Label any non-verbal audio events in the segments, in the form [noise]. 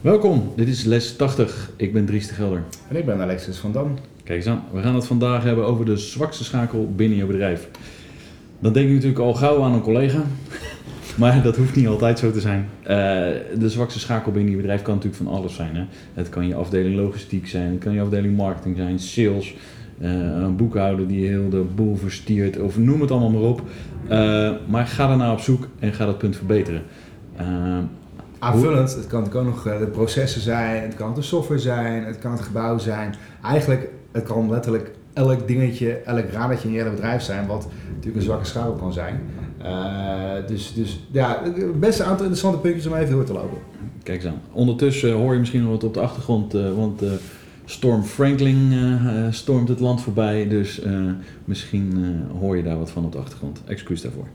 Welkom, dit is les 80. Ik ben Dries de Gelder. En ik ben Alexis van Dam. Kijk eens aan, we gaan het vandaag hebben over de zwakste schakel binnen je bedrijf. Dan denk je natuurlijk al gauw aan een collega, [laughs] maar dat hoeft niet altijd zo te zijn. Uh, de zwakste schakel binnen je bedrijf kan natuurlijk van alles zijn. Hè? Het kan je afdeling logistiek zijn, het kan je afdeling marketing zijn, sales, uh, een boekhouder die heel de boel verstiert, of noem het allemaal maar op. Uh, maar ga daarna op zoek en ga dat punt verbeteren. Aanvullend, het kan nog de processen zijn, het kan de software zijn, het kan het gebouw zijn. Eigenlijk, het kan letterlijk elk dingetje, elk radertje in je hele bedrijf zijn, wat natuurlijk een zwakke schakel kan zijn. Uh, dus, dus ja, best een aantal interessante puntjes om even door te lopen. Kijk eens aan. Ondertussen hoor je misschien nog wat op de achtergrond, want Storm Franklin stormt het land voorbij. Dus misschien hoor je daar wat van op de achtergrond. Excuus daarvoor.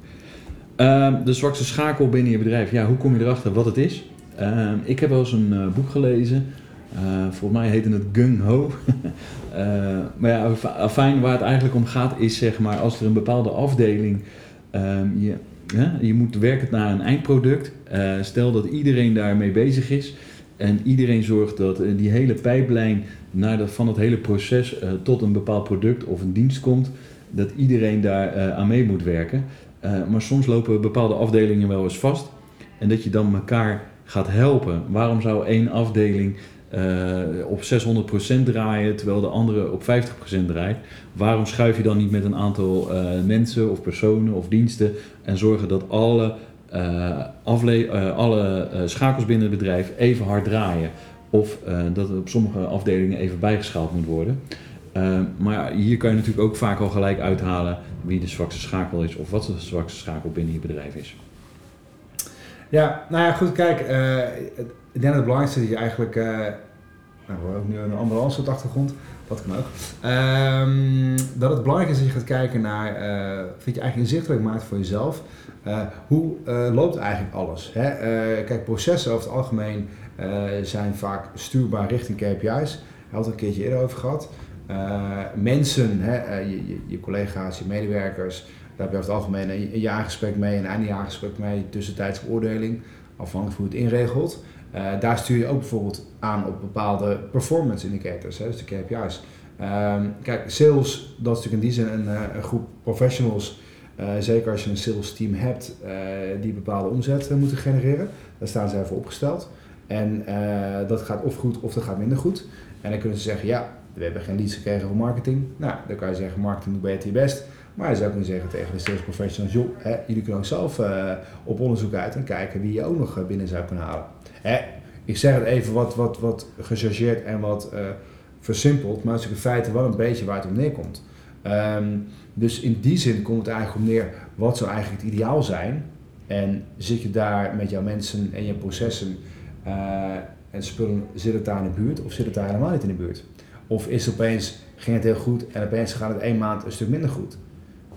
Uh, de zwakste schakel binnen je bedrijf. Ja, hoe kom je erachter wat het is? Uh, ik heb wel eens een uh, boek gelezen. volgens mij heette het Gung Ho. [laughs] maar ja, fijn waar het eigenlijk om gaat is zeg maar als er een bepaalde afdeling ehm, je, je moet werken naar een eindproduct. stel dat iedereen daarmee bezig is en iedereen zorgt dat die hele pijplijn naar van het hele proces tot een bepaald product of een dienst komt, dat iedereen daar aan mee moet werken. Uh, maar soms lopen bepaalde afdelingen wel eens vast. En dat je dan elkaar gaat helpen. Waarom zou één afdeling uh, op 600% draaien terwijl de andere op 50% draait? Waarom schuif je dan niet met een aantal uh, mensen of personen of diensten en zorgen dat alle, alle schakels binnen het bedrijf even hard draaien? Of dat het op sommige afdelingen even bijgeschaald moet worden. Uh, maar hier kan je natuurlijk ook vaak al gelijk uithalen wie de zwakste schakel is of wat de zwakste schakel binnen je bedrijf is. Ja, nou ja, goed, kijk, uh, ik denk dat het belangrijkste is dat je eigenlijk, uh, nou, we hebben nu een ambulance op de achtergrond, dat kan ook, um, dat het belangrijk is dat je gaat kijken naar, vind je eigenlijk inzichtelijk maakt voor jezelf, hoe loopt eigenlijk alles? Hè? kijk, processen over het algemeen zijn vaak stuurbaar richting KPI's, daar we het een keertje eerder over gehad. Uh, mensen, hè, uh, je, je, collega's, je medewerkers, daar heb je over het algemeen een, jaargesprek mee, een eindejaargesprek mee, tussentijds beoordeling, afhankelijk van hoe het inregelt. Uh, daar stuur je ook bijvoorbeeld aan op bepaalde performance indicators, hè, dus de KPI's. Um, kijk, sales, dat is natuurlijk in die zin een, groep professionals, zeker als je een sales team hebt die bepaalde omzet moeten genereren. Daar staan ze voor opgesteld. En dat gaat of goed of dat gaat minder goed. En dan kunnen ze zeggen, ja, we hebben geen leads gekregen voor marketing. Nou, dan kan je zeggen, marketing doet beter je best. Maar je zou kunnen zeggen tegen de sales professionals, joh, hè, jullie kunnen ook zelf uh, op onderzoek uit en kijken wie je ook nog binnen zou kunnen halen. Hè, ik zeg het even wat, wat, wat gechargeerd en wat uh, versimpeld, maar het is in feite wel een beetje waar het om neerkomt. Um, dus in die zin komt het eigenlijk om neer, wat zou eigenlijk het ideaal zijn? En zit je daar met jouw mensen en je processen en spullen, zit het daar in de buurt of zit het daar helemaal niet in de buurt? Of is het opeens, ging het heel goed en opeens gaat het één maand een stuk minder goed?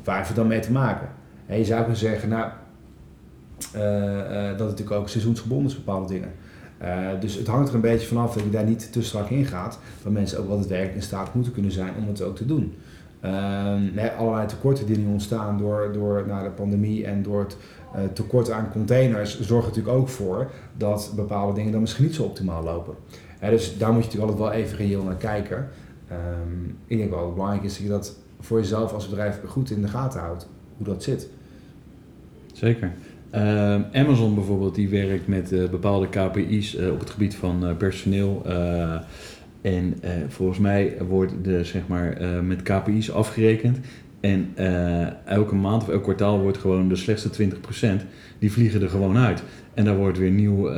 Waar heeft het dan mee te maken? En je zou kunnen zeggen, nou, uh, uh, dat het natuurlijk ook seizoensgebonden is, bepaalde dingen. Uh, dus het hangt er een beetje vanaf dat je daar niet te strak in gaat. Dat mensen ook wel het werk in staat moeten kunnen zijn om het ook te doen. nee, allerlei tekorten die nu ontstaan door, door nou, de pandemie en door het tekort aan containers zorgen natuurlijk ook voor dat bepaalde dingen dan misschien niet zo optimaal lopen dus daar moet je natuurlijk altijd wel even reëel naar kijken. Um, ik denk wel dat het belangrijk is dat je dat voor jezelf als bedrijf goed in de gaten houdt, hoe dat zit. Zeker. Uh, Amazon bijvoorbeeld, die werkt met uh, bepaalde KPI's uh, op het gebied van personeel. en volgens mij wordt de, zeg maar, met KPI's afgerekend. En elke maand of elk kwartaal wordt gewoon de slechtste 20%, die vliegen er gewoon uit. En daar wordt weer nieuw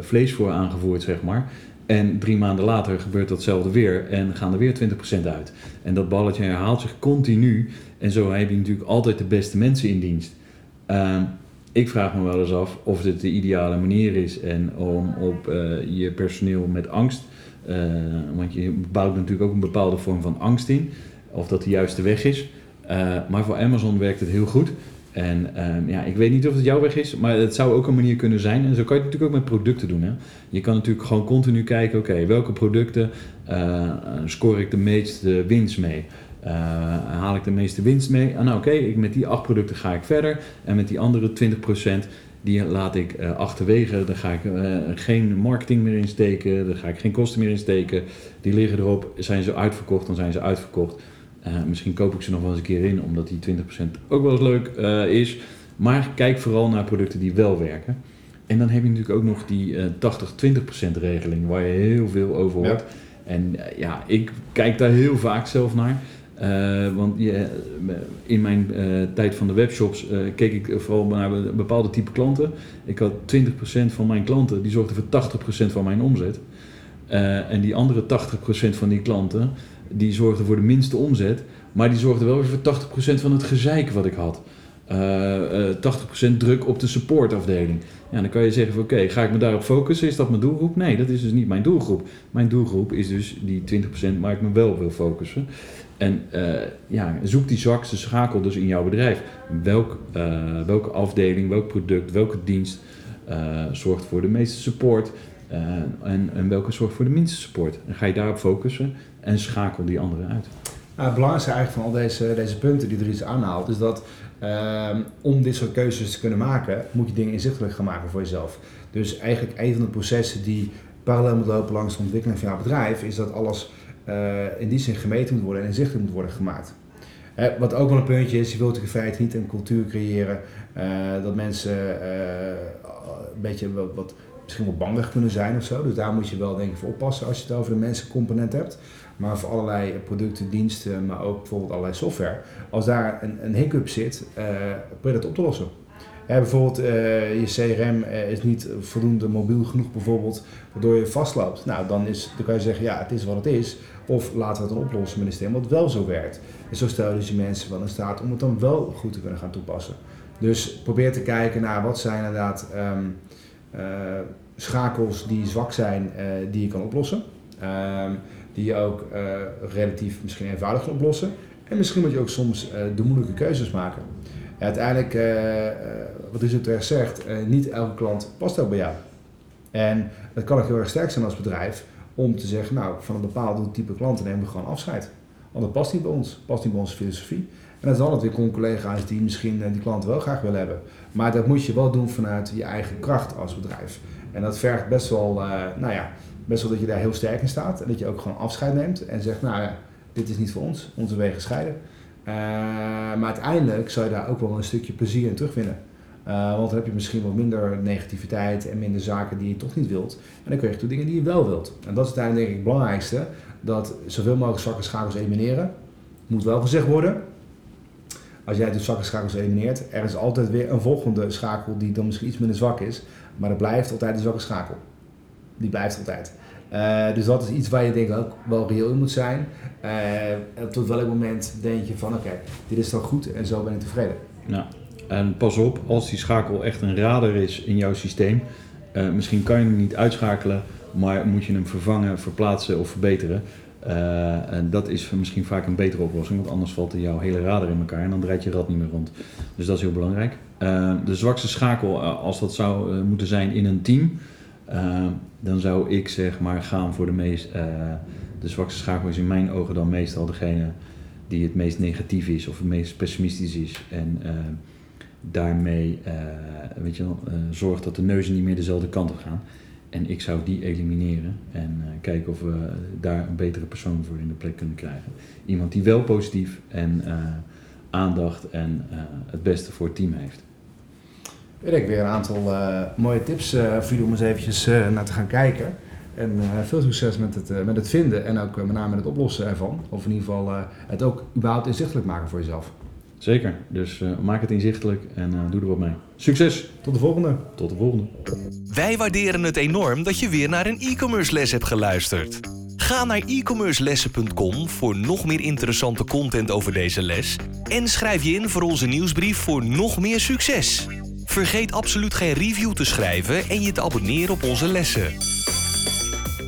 vlees voor aangevoerd, zeg maar. En drie maanden later gebeurt datzelfde weer en gaan er weer 20% uit. En dat balletje herhaalt zich continu. En zo heb je natuurlijk altijd de beste mensen in dienst. Uh, ik vraag me wel eens af of dit de ideale manier is en om op uh, je personeel met angst Eh, want je bouwt natuurlijk ook een bepaalde vorm van angst in. Of dat de juiste weg is. Eh, maar voor Amazon werkt het heel goed. En ehm, ja, ik weet niet of het jouw weg is, maar het zou ook een manier kunnen zijn. En zo kan je het natuurlijk ook met producten doen. Hè? Je kan natuurlijk gewoon continu kijken, oké, welke producten uh, score ik de meeste winst mee? Uh, haal ik de meeste winst mee? Ah, nou oké, met die acht producten ga ik verder. En met die andere 20% die laat ik achterwege. Daar ga ik geen marketing meer in steken. Daar ga ik geen kosten meer in steken. Die liggen erop. Zijn ze uitverkocht, dan zijn ze uitverkocht. Uh, misschien koop ik ze nog wel eens een keer in, omdat die 20% ook wel eens leuk is. Maar kijk vooral naar producten die wel werken. En dan heb je natuurlijk ook nog die 80-20% regeling, waar je heel veel over hoort. Ja. En ja, ik kijk daar heel vaak zelf naar. Uh, want je, in mijn uh, tijd van de webshops uh, keek ik vooral naar bepaalde type klanten. Ik had 20% van mijn klanten, die zorgden voor 80% van mijn omzet. en die andere 80% van die klanten, die zorgden voor de minste omzet. Maar die zorgden wel weer voor 80% van het gezeik wat ik had. 80% druk op de supportafdeling. Ja, dan kan je zeggen van oké, ga ik me daarop focussen? Is dat mijn doelgroep? Nee, dat is dus niet mijn doelgroep. Mijn doelgroep is dus die 20% waar ik me wel wil focussen. En uh, ja, zoek die zwakste schakel dus in jouw bedrijf. Welk, welke afdeling, welk product, welke dienst zorgt voor de meeste support en, en, welke zorgt voor de minste support. En ga je daarop focussen en schakel die andere uit. Nou, het belangrijkste eigenlijk van al deze, deze punten die er iets aanhaalt, is dat ehm, om dit soort keuzes te kunnen maken, moet je dingen inzichtelijk gaan maken voor jezelf. Dus eigenlijk een van de processen die parallel moet lopen langs de ontwikkeling van jouw bedrijf, is dat alles uh, in die zin gemeten moet worden en inzichtelijk moet worden gemaakt. Hè, wat ook wel een puntje is, je wilt in feite niet een cultuur creëren uh, dat mensen uh, een beetje wat, misschien wel bangig kunnen zijn of zo. Dus daar moet je wel denk ik voor oppassen als je het over de mensencomponent hebt. Maar voor allerlei producten, diensten, maar ook bijvoorbeeld allerlei software. Als daar een, een hiccup zit, probeer dat op te lossen. Bijvoorbeeld uh, je CRM uh, is niet voldoende mobiel genoeg bijvoorbeeld, waardoor je vastloopt. Nou, dan, is, dan kan je zeggen, ja, het is wat het is. Of laten we het dan oplossen met een systeem wat wel zo werkt. En zo stel je dus mensen wel in staat om het dan wel goed te kunnen gaan toepassen. Dus probeer te kijken naar wat zijn inderdaad uh, schakels die zwak zijn, die je kan oplossen. Um, die je ook relatief misschien eenvoudig kan oplossen. En misschien moet je ook soms de moeilijke keuzes maken. Ja, uiteindelijk, wat Richard terecht zegt, niet elke klant past ook bij jou. En dat kan ook heel erg sterk zijn als bedrijf om te zeggen, nou, van een bepaald type klanten nemen we gewoon afscheid. Want dat past niet bij ons, past niet bij onze filosofie. En dat is altijd weer collega's die misschien die klanten wel graag willen hebben. Maar dat moet je wel doen vanuit je eigen kracht als bedrijf. En dat vergt best wel, uh, nou ja, best wel dat je daar heel sterk in staat. En dat je ook gewoon afscheid neemt en zegt, nou ja, dit is niet voor ons, onze wegen scheiden. Uh, maar uiteindelijk zou je daar ook wel een stukje plezier in terugvinden. Uh, want dan heb je misschien wat minder negativiteit en minder zaken die je toch niet wilt. En dan kun je toe dingen die je wel wilt. En dat is uiteindelijk denk ik het belangrijkste. Dat zoveel mogelijk zwakke schakels elimineren. Moet wel gezegd worden. Als jij dus zwakke schakels elimineert, er is altijd weer een volgende schakel die dan misschien iets minder zwak is. Maar er blijft altijd een zwakke schakel. Die blijft altijd. Uh, dus dat is iets waar je denk ik ook wel reëel in moet zijn. Uh, tot welk moment denk je van oké, dit is dan goed en zo ben ik tevreden. Ja. En pas op, als die schakel echt een radar is in jouw systeem, uh, misschien kan je hem niet uitschakelen, maar moet je hem vervangen, verplaatsen of verbeteren. Uh, en dat is misschien vaak een betere oplossing, want anders valt jouw hele radar in elkaar en dan draait je rad niet meer rond. Dus dat is heel belangrijk. Uh, de zwakste schakel, als dat zou moeten zijn in een team, dan zou ik zeg maar gaan voor de meest. de zwakste schakel is in mijn ogen dan meestal degene die het meest negatief is of het meest pessimistisch is. En daarmee weet je wel, zorgt dat de neuzen niet meer dezelfde kant op gaan. En ik zou die elimineren en kijken of we daar een betere persoon voor in de plek kunnen krijgen. Iemand die wel positief en aandacht en het beste voor het team heeft. Ik weer een aantal mooie tips voor jullie om eens eventjes naar te gaan kijken. En veel succes met het, met het vinden en ook met name met het oplossen ervan. Of in ieder geval het ook überhaupt inzichtelijk maken voor jezelf. Zeker, dus uh, maak het inzichtelijk en uh, doe er wat mee. Succes! Tot de volgende! Tot de volgende. Wij waarderen het enorm dat je weer naar een e-commerce les hebt geluisterd. Ga naar e-commercelessen.com voor nog meer interessante content over deze les. En schrijf je in voor onze nieuwsbrief voor nog meer succes. Vergeet absoluut geen review te schrijven en je te abonneren op onze lessen.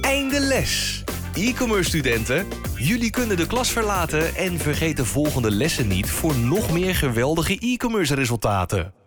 Einde les! E-commerce studenten, jullie kunnen de klas verlaten en vergeet de volgende lessen niet voor nog meer geweldige e-commerce resultaten.